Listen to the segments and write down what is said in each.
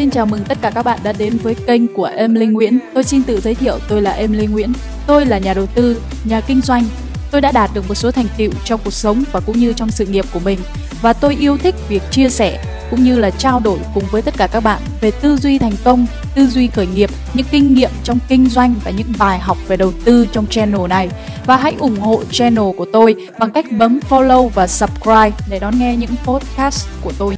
Xin chào mừng tất cả các bạn đã đến với kênh của Em Linh Nguyễn. Tôi xin tự giới thiệu tôi là Em Linh Nguyễn. Tôi là nhà đầu tư, nhà kinh doanh. Tôi đã đạt được một số thành tựu trong cuộc sống và cũng như trong sự nghiệp của mình và tôi yêu thích việc chia sẻ cũng như là trao đổi cùng với tất cả các bạn về tư duy thành công, tư duy khởi nghiệp, những kinh nghiệm trong kinh doanh và những bài học về đầu tư trong channel này. Và hãy ủng hộ channel của tôi bằng cách bấm follow và subscribe để đón nghe những podcast của tôi.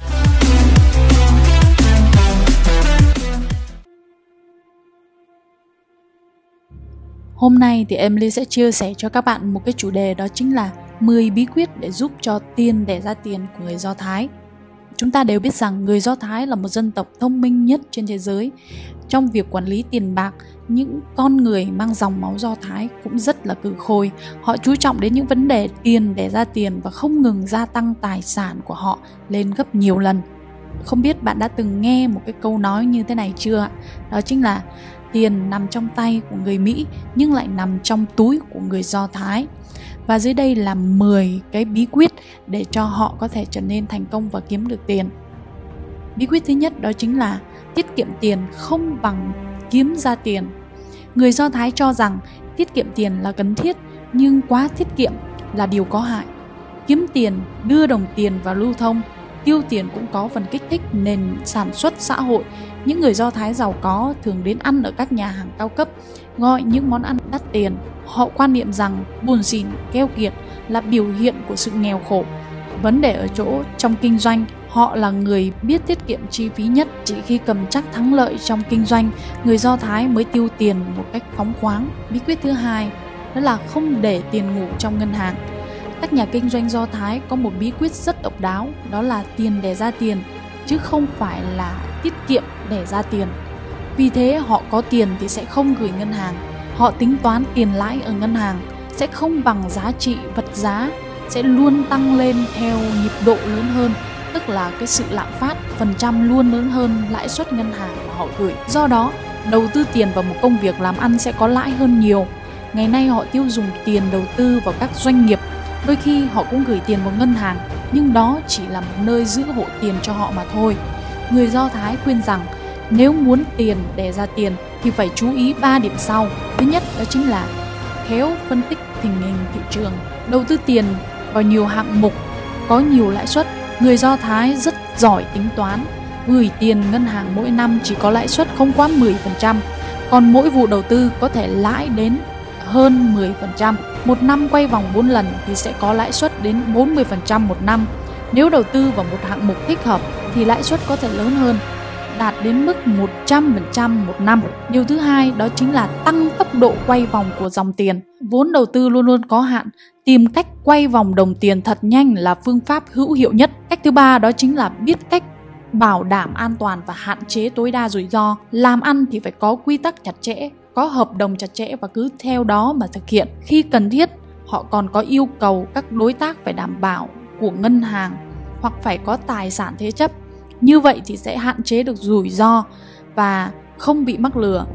Hôm nay thì Emily sẽ chia sẻ cho các bạn một cái chủ đề đó chính là 10 bí quyết để giúp cho tiền đẻ ra tiền của người Do Thái. Chúng ta đều biết rằng người Do Thái là một dân tộc thông minh nhất trên thế giới. Trong việc quản lý tiền bạc, những con người mang dòng máu Do Thái cũng rất là cử khôi. Họ chú trọng đến những vấn đề tiền để ra tiền và không ngừng gia tăng tài sản của họ lên gấp nhiều lần. Không biết bạn đã từng nghe một cái câu nói như thế này chưa? Đó chính là tiền nằm trong tay của người Mỹ nhưng lại nằm trong túi của người Do Thái. Và dưới đây là 10 cái bí quyết để cho họ có thể trở nên thành công và kiếm được tiền. Bí quyết thứ nhất đó chính là tiết kiệm tiền không bằng kiếm ra tiền. Người Do Thái cho rằng tiết kiệm tiền là cần thiết nhưng quá tiết kiệm là điều có hại. Kiếm tiền, đưa đồng tiền vào lưu thông tiêu tiền cũng có phần kích thích nền sản xuất xã hội. Những người Do Thái giàu có thường đến ăn ở các nhà hàng cao cấp, gọi những món ăn đắt tiền. Họ quan niệm rằng buồn xỉn, keo kiệt là biểu hiện của sự nghèo khổ. Vấn đề ở chỗ trong kinh doanh, họ là người biết tiết kiệm chi phí nhất. Chỉ khi cầm chắc thắng lợi trong kinh doanh, người Do Thái mới tiêu tiền một cách phóng khoáng. Bí quyết thứ hai đó là không để tiền ngủ trong ngân hàng các nhà kinh doanh Do Thái có một bí quyết rất độc đáo, đó là tiền để ra tiền, chứ không phải là tiết kiệm để ra tiền. Vì thế họ có tiền thì sẽ không gửi ngân hàng, họ tính toán tiền lãi ở ngân hàng sẽ không bằng giá trị vật giá, sẽ luôn tăng lên theo nhịp độ lớn hơn, tức là cái sự lạm phát phần trăm luôn lớn hơn lãi suất ngân hàng mà họ gửi. Do đó, đầu tư tiền vào một công việc làm ăn sẽ có lãi hơn nhiều. Ngày nay họ tiêu dùng tiền đầu tư vào các doanh nghiệp Đôi khi họ cũng gửi tiền vào ngân hàng, nhưng đó chỉ là một nơi giữ hộ tiền cho họ mà thôi. Người Do Thái khuyên rằng nếu muốn tiền để ra tiền thì phải chú ý 3 điểm sau. Thứ nhất đó chính là khéo phân tích tình hình thị trường, đầu tư tiền vào nhiều hạng mục có nhiều lãi suất. Người Do Thái rất giỏi tính toán, gửi tiền ngân hàng mỗi năm chỉ có lãi suất không quá 10%, còn mỗi vụ đầu tư có thể lãi đến hơn 10%. Một năm quay vòng 4 lần thì sẽ có lãi suất đến 40% một năm. Nếu đầu tư vào một hạng mục thích hợp thì lãi suất có thể lớn hơn, đạt đến mức 100% một năm. Điều thứ hai đó chính là tăng tốc độ quay vòng của dòng tiền. Vốn đầu tư luôn luôn có hạn, tìm cách quay vòng đồng tiền thật nhanh là phương pháp hữu hiệu nhất. Cách thứ ba đó chính là biết cách bảo đảm an toàn và hạn chế tối đa rủi ro. Làm ăn thì phải có quy tắc chặt chẽ, có hợp đồng chặt chẽ và cứ theo đó mà thực hiện. Khi cần thiết, họ còn có yêu cầu các đối tác phải đảm bảo của ngân hàng hoặc phải có tài sản thế chấp. Như vậy thì sẽ hạn chế được rủi ro và không bị mắc lừa.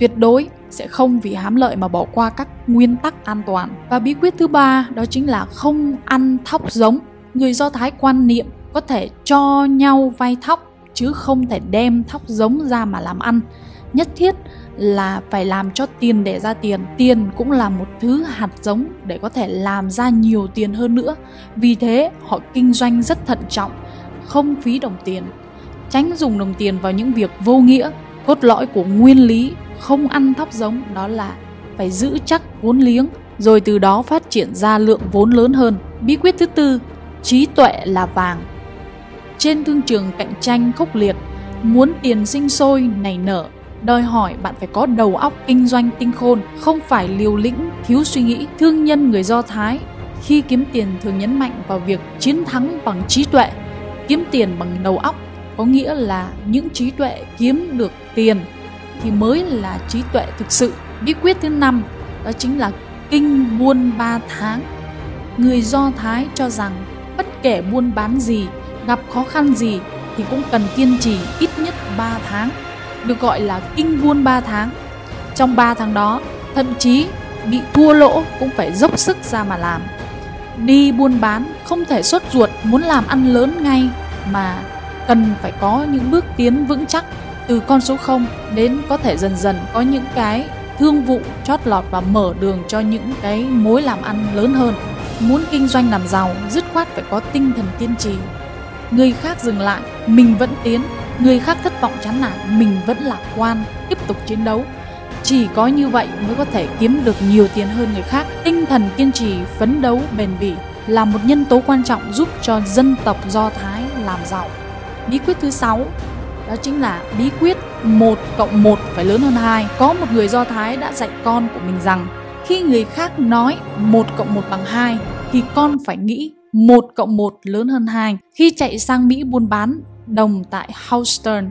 Tuyệt đối sẽ không vì hám lợi mà bỏ qua các nguyên tắc an toàn. Và bí quyết thứ ba, đó chính là không ăn thóc giống. Người Do Thái quan niệm có thể cho nhau vay thóc, chứ không thể đem thóc giống ra mà làm ăn. Nhất thiết là phải làm cho tiền để ra tiền tiền cũng là một thứ hạt giống để có thể làm ra nhiều tiền hơn nữa vì thế, họ kinh doanh rất thận trọng không phí đồng tiền tránh dùng đồng tiền vào những việc vô nghĩa cốt lõi của nguyên lý không ăn thóc giống đó là phải giữ chắc vốn liếng rồi từ đó phát triển ra lượng vốn lớn hơn. Bí quyết thứ tư trí tuệ là vàng. Trên thương trường cạnh tranh khốc liệt muốn tiền sinh sôi nảy nở đòi hỏi bạn phải có đầu óc kinh doanh tinh khôn, không phải liều lĩnh, thiếu suy nghĩ. Thương nhân người Do Thái khi kiếm tiền thường nhấn mạnh vào việc chiến thắng bằng trí tuệ, kiếm tiền bằng đầu óc có nghĩa là những trí tuệ kiếm được tiền thì mới là trí tuệ thực sự. Bí quyết thứ năm đó chính là kinh buôn ba tháng. Người Do Thái cho rằng bất kể buôn bán gì, gặp khó khăn gì thì cũng cần kiên trì ít nhất 3 tháng được gọi là kinh buôn 3 tháng. Trong 3 tháng đó, thậm chí bị thua lỗ cũng phải dốc sức ra mà làm. Đi buôn bán không thể xuất ruột muốn làm ăn lớn ngay mà cần phải có những bước tiến vững chắc từ con số 0 đến có thể dần dần có những cái thương vụ chót lọt và mở đường cho những cái mối làm ăn lớn hơn. Muốn kinh doanh làm giàu, dứt khoát phải có tinh thần kiên trì. Người khác dừng lại, mình vẫn tiến. Người khác thất vọng chán nản, mình vẫn lạc quan, tiếp tục chiến đấu. Chỉ có như vậy mới có thể kiếm được nhiều tiền hơn người khác. Tinh thần kiên trì, phấn đấu, bền bỉ là một nhân tố quan trọng giúp cho dân tộc Do Thái làm giàu. Bí quyết thứ sáu đó chính là bí quyết 1 cộng 1 phải lớn hơn 2. Có một người Do Thái đã dạy con của mình rằng khi người khác nói 1 cộng 1 bằng 2 thì con phải nghĩ 1 cộng 1 lớn hơn 2. Khi chạy sang Mỹ buôn bán đồng tại Houston,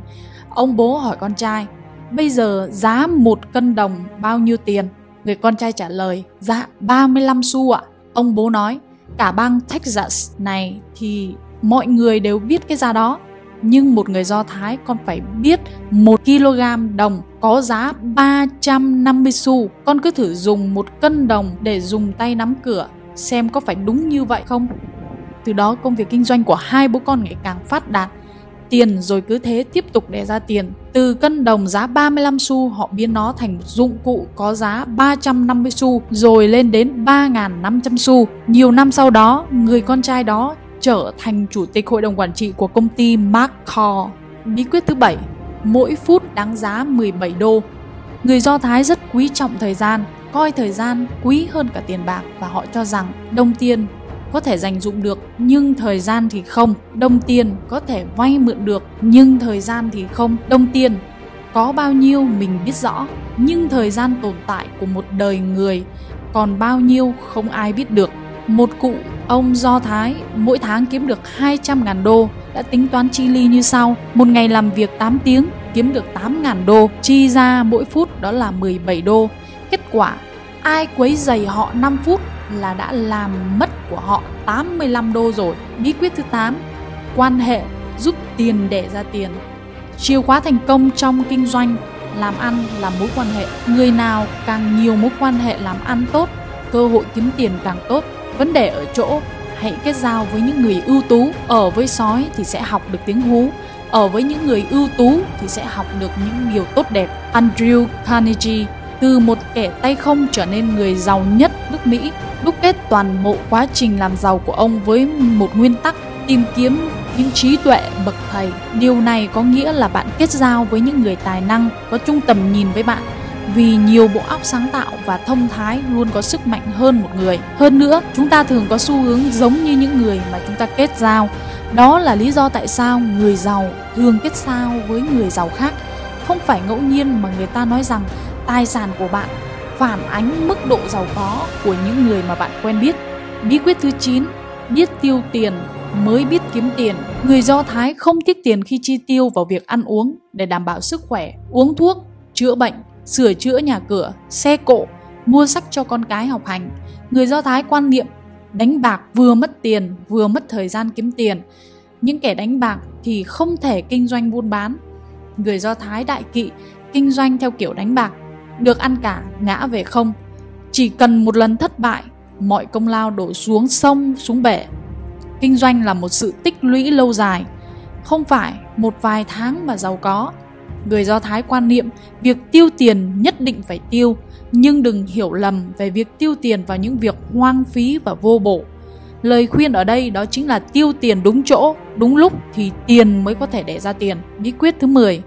ông bố hỏi con trai Bây giờ giá một cân đồng bao nhiêu tiền? Người con trai trả lời, dạ 35 xu ạ. Ông bố nói, cả bang Texas này thì mọi người đều biết cái giá đó nhưng một người Do Thái con phải biết 1 kg đồng có giá 350 xu. Con cứ thử dùng một cân đồng để dùng tay nắm cửa xem có phải đúng như vậy không. Từ đó công việc kinh doanh của hai bố con ngày càng phát đạt. Tiền rồi cứ thế tiếp tục đẻ ra tiền. Từ cân đồng giá 35 xu họ biến nó thành một dụng cụ có giá 350 xu rồi lên đến 3.500 xu. Nhiều năm sau đó, người con trai đó trở thành chủ tịch hội đồng quản trị của công ty Mark Bí quyết thứ bảy, mỗi phút đáng giá 17 đô. Người Do Thái rất quý trọng thời gian, coi thời gian quý hơn cả tiền bạc và họ cho rằng đồng tiền có thể dành dụng được nhưng thời gian thì không. Đồng tiền có thể vay mượn được nhưng thời gian thì không. Đồng tiền có bao nhiêu mình biết rõ nhưng thời gian tồn tại của một đời người còn bao nhiêu không ai biết được. Một cụ ông Do Thái mỗi tháng kiếm được 200.000 đô đã tính toán chi ly như sau. Một ngày làm việc 8 tiếng kiếm được 8.000 đô, chi ra mỗi phút đó là 17 đô. Kết quả, ai quấy giày họ 5 phút là đã làm mất của họ 85 đô rồi. Bí quyết thứ 8, quan hệ giúp tiền để ra tiền. Chìa khóa thành công trong kinh doanh, làm ăn là mối quan hệ. Người nào càng nhiều mối quan hệ làm ăn tốt, cơ hội kiếm tiền càng tốt Vấn đề ở chỗ hãy kết giao với những người ưu tú, ở với sói thì sẽ học được tiếng hú, ở với những người ưu tú thì sẽ học được những điều tốt đẹp. Andrew Carnegie từ một kẻ tay không trở nên người giàu nhất nước Mỹ, đúc kết toàn bộ quá trình làm giàu của ông với một nguyên tắc tìm kiếm những trí tuệ bậc thầy. Điều này có nghĩa là bạn kết giao với những người tài năng, có chung tầm nhìn với bạn vì nhiều bộ óc sáng tạo và thông thái luôn có sức mạnh hơn một người. Hơn nữa, chúng ta thường có xu hướng giống như những người mà chúng ta kết giao. Đó là lý do tại sao người giàu thường kết giao với người giàu khác. Không phải ngẫu nhiên mà người ta nói rằng tài sản của bạn phản ánh mức độ giàu có của những người mà bạn quen biết. Bí quyết thứ 9, biết tiêu tiền mới biết kiếm tiền. Người Do Thái không tiếc tiền khi chi tiêu vào việc ăn uống để đảm bảo sức khỏe, uống thuốc, chữa bệnh sửa chữa nhà cửa, xe cộ, mua sách cho con cái học hành. Người Do Thái quan niệm đánh bạc vừa mất tiền, vừa mất thời gian kiếm tiền. Những kẻ đánh bạc thì không thể kinh doanh buôn bán. Người Do Thái đại kỵ kinh doanh theo kiểu đánh bạc, được ăn cả, ngã về không. Chỉ cần một lần thất bại, mọi công lao đổ xuống sông, xuống bể. Kinh doanh là một sự tích lũy lâu dài, không phải một vài tháng mà giàu có Người Do Thái quan niệm việc tiêu tiền nhất định phải tiêu, nhưng đừng hiểu lầm về việc tiêu tiền vào những việc hoang phí và vô bổ. Lời khuyên ở đây đó chính là tiêu tiền đúng chỗ, đúng lúc thì tiền mới có thể để ra tiền. Bí quyết thứ 10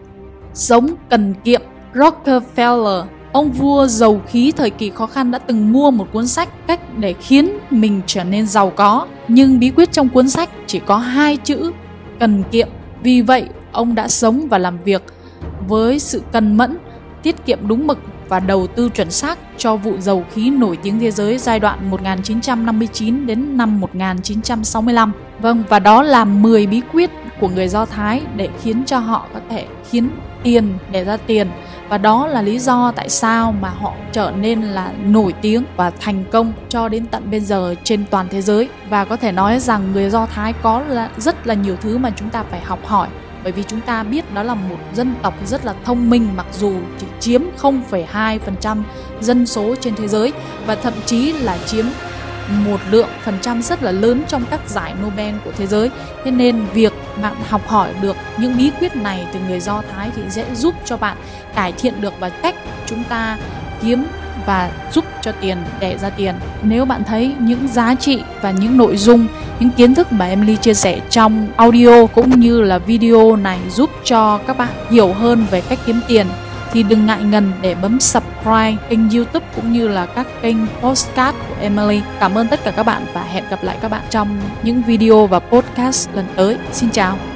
Sống cần kiệm Rockefeller Ông vua dầu khí thời kỳ khó khăn đã từng mua một cuốn sách cách để khiến mình trở nên giàu có. Nhưng bí quyết trong cuốn sách chỉ có hai chữ cần kiệm. Vì vậy, ông đã sống và làm việc với sự cẩn mẫn, tiết kiệm đúng mực và đầu tư chuẩn xác cho vụ dầu khí nổi tiếng thế giới giai đoạn 1959 đến năm 1965. Vâng, và đó là 10 bí quyết của người Do Thái để khiến cho họ có thể khiến tiền để ra tiền và đó là lý do tại sao mà họ trở nên là nổi tiếng và thành công cho đến tận bây giờ trên toàn thế giới. Và có thể nói rằng người Do Thái có là rất là nhiều thứ mà chúng ta phải học hỏi. Bởi vì chúng ta biết đó là một dân tộc rất là thông minh mặc dù chỉ chiếm 0,2% dân số trên thế giới và thậm chí là chiếm một lượng phần trăm rất là lớn trong các giải Nobel của thế giới. Thế nên việc bạn học hỏi được những bí quyết này từ người Do Thái thì sẽ giúp cho bạn cải thiện được và cách chúng ta kiếm và giúp cho tiền đẻ ra tiền. Nếu bạn thấy những giá trị và những nội dung, những kiến thức mà Emily chia sẻ trong audio cũng như là video này giúp cho các bạn hiểu hơn về cách kiếm tiền thì đừng ngại ngần để bấm subscribe kênh youtube cũng như là các kênh postcard của Emily. Cảm ơn tất cả các bạn và hẹn gặp lại các bạn trong những video và podcast lần tới. Xin chào!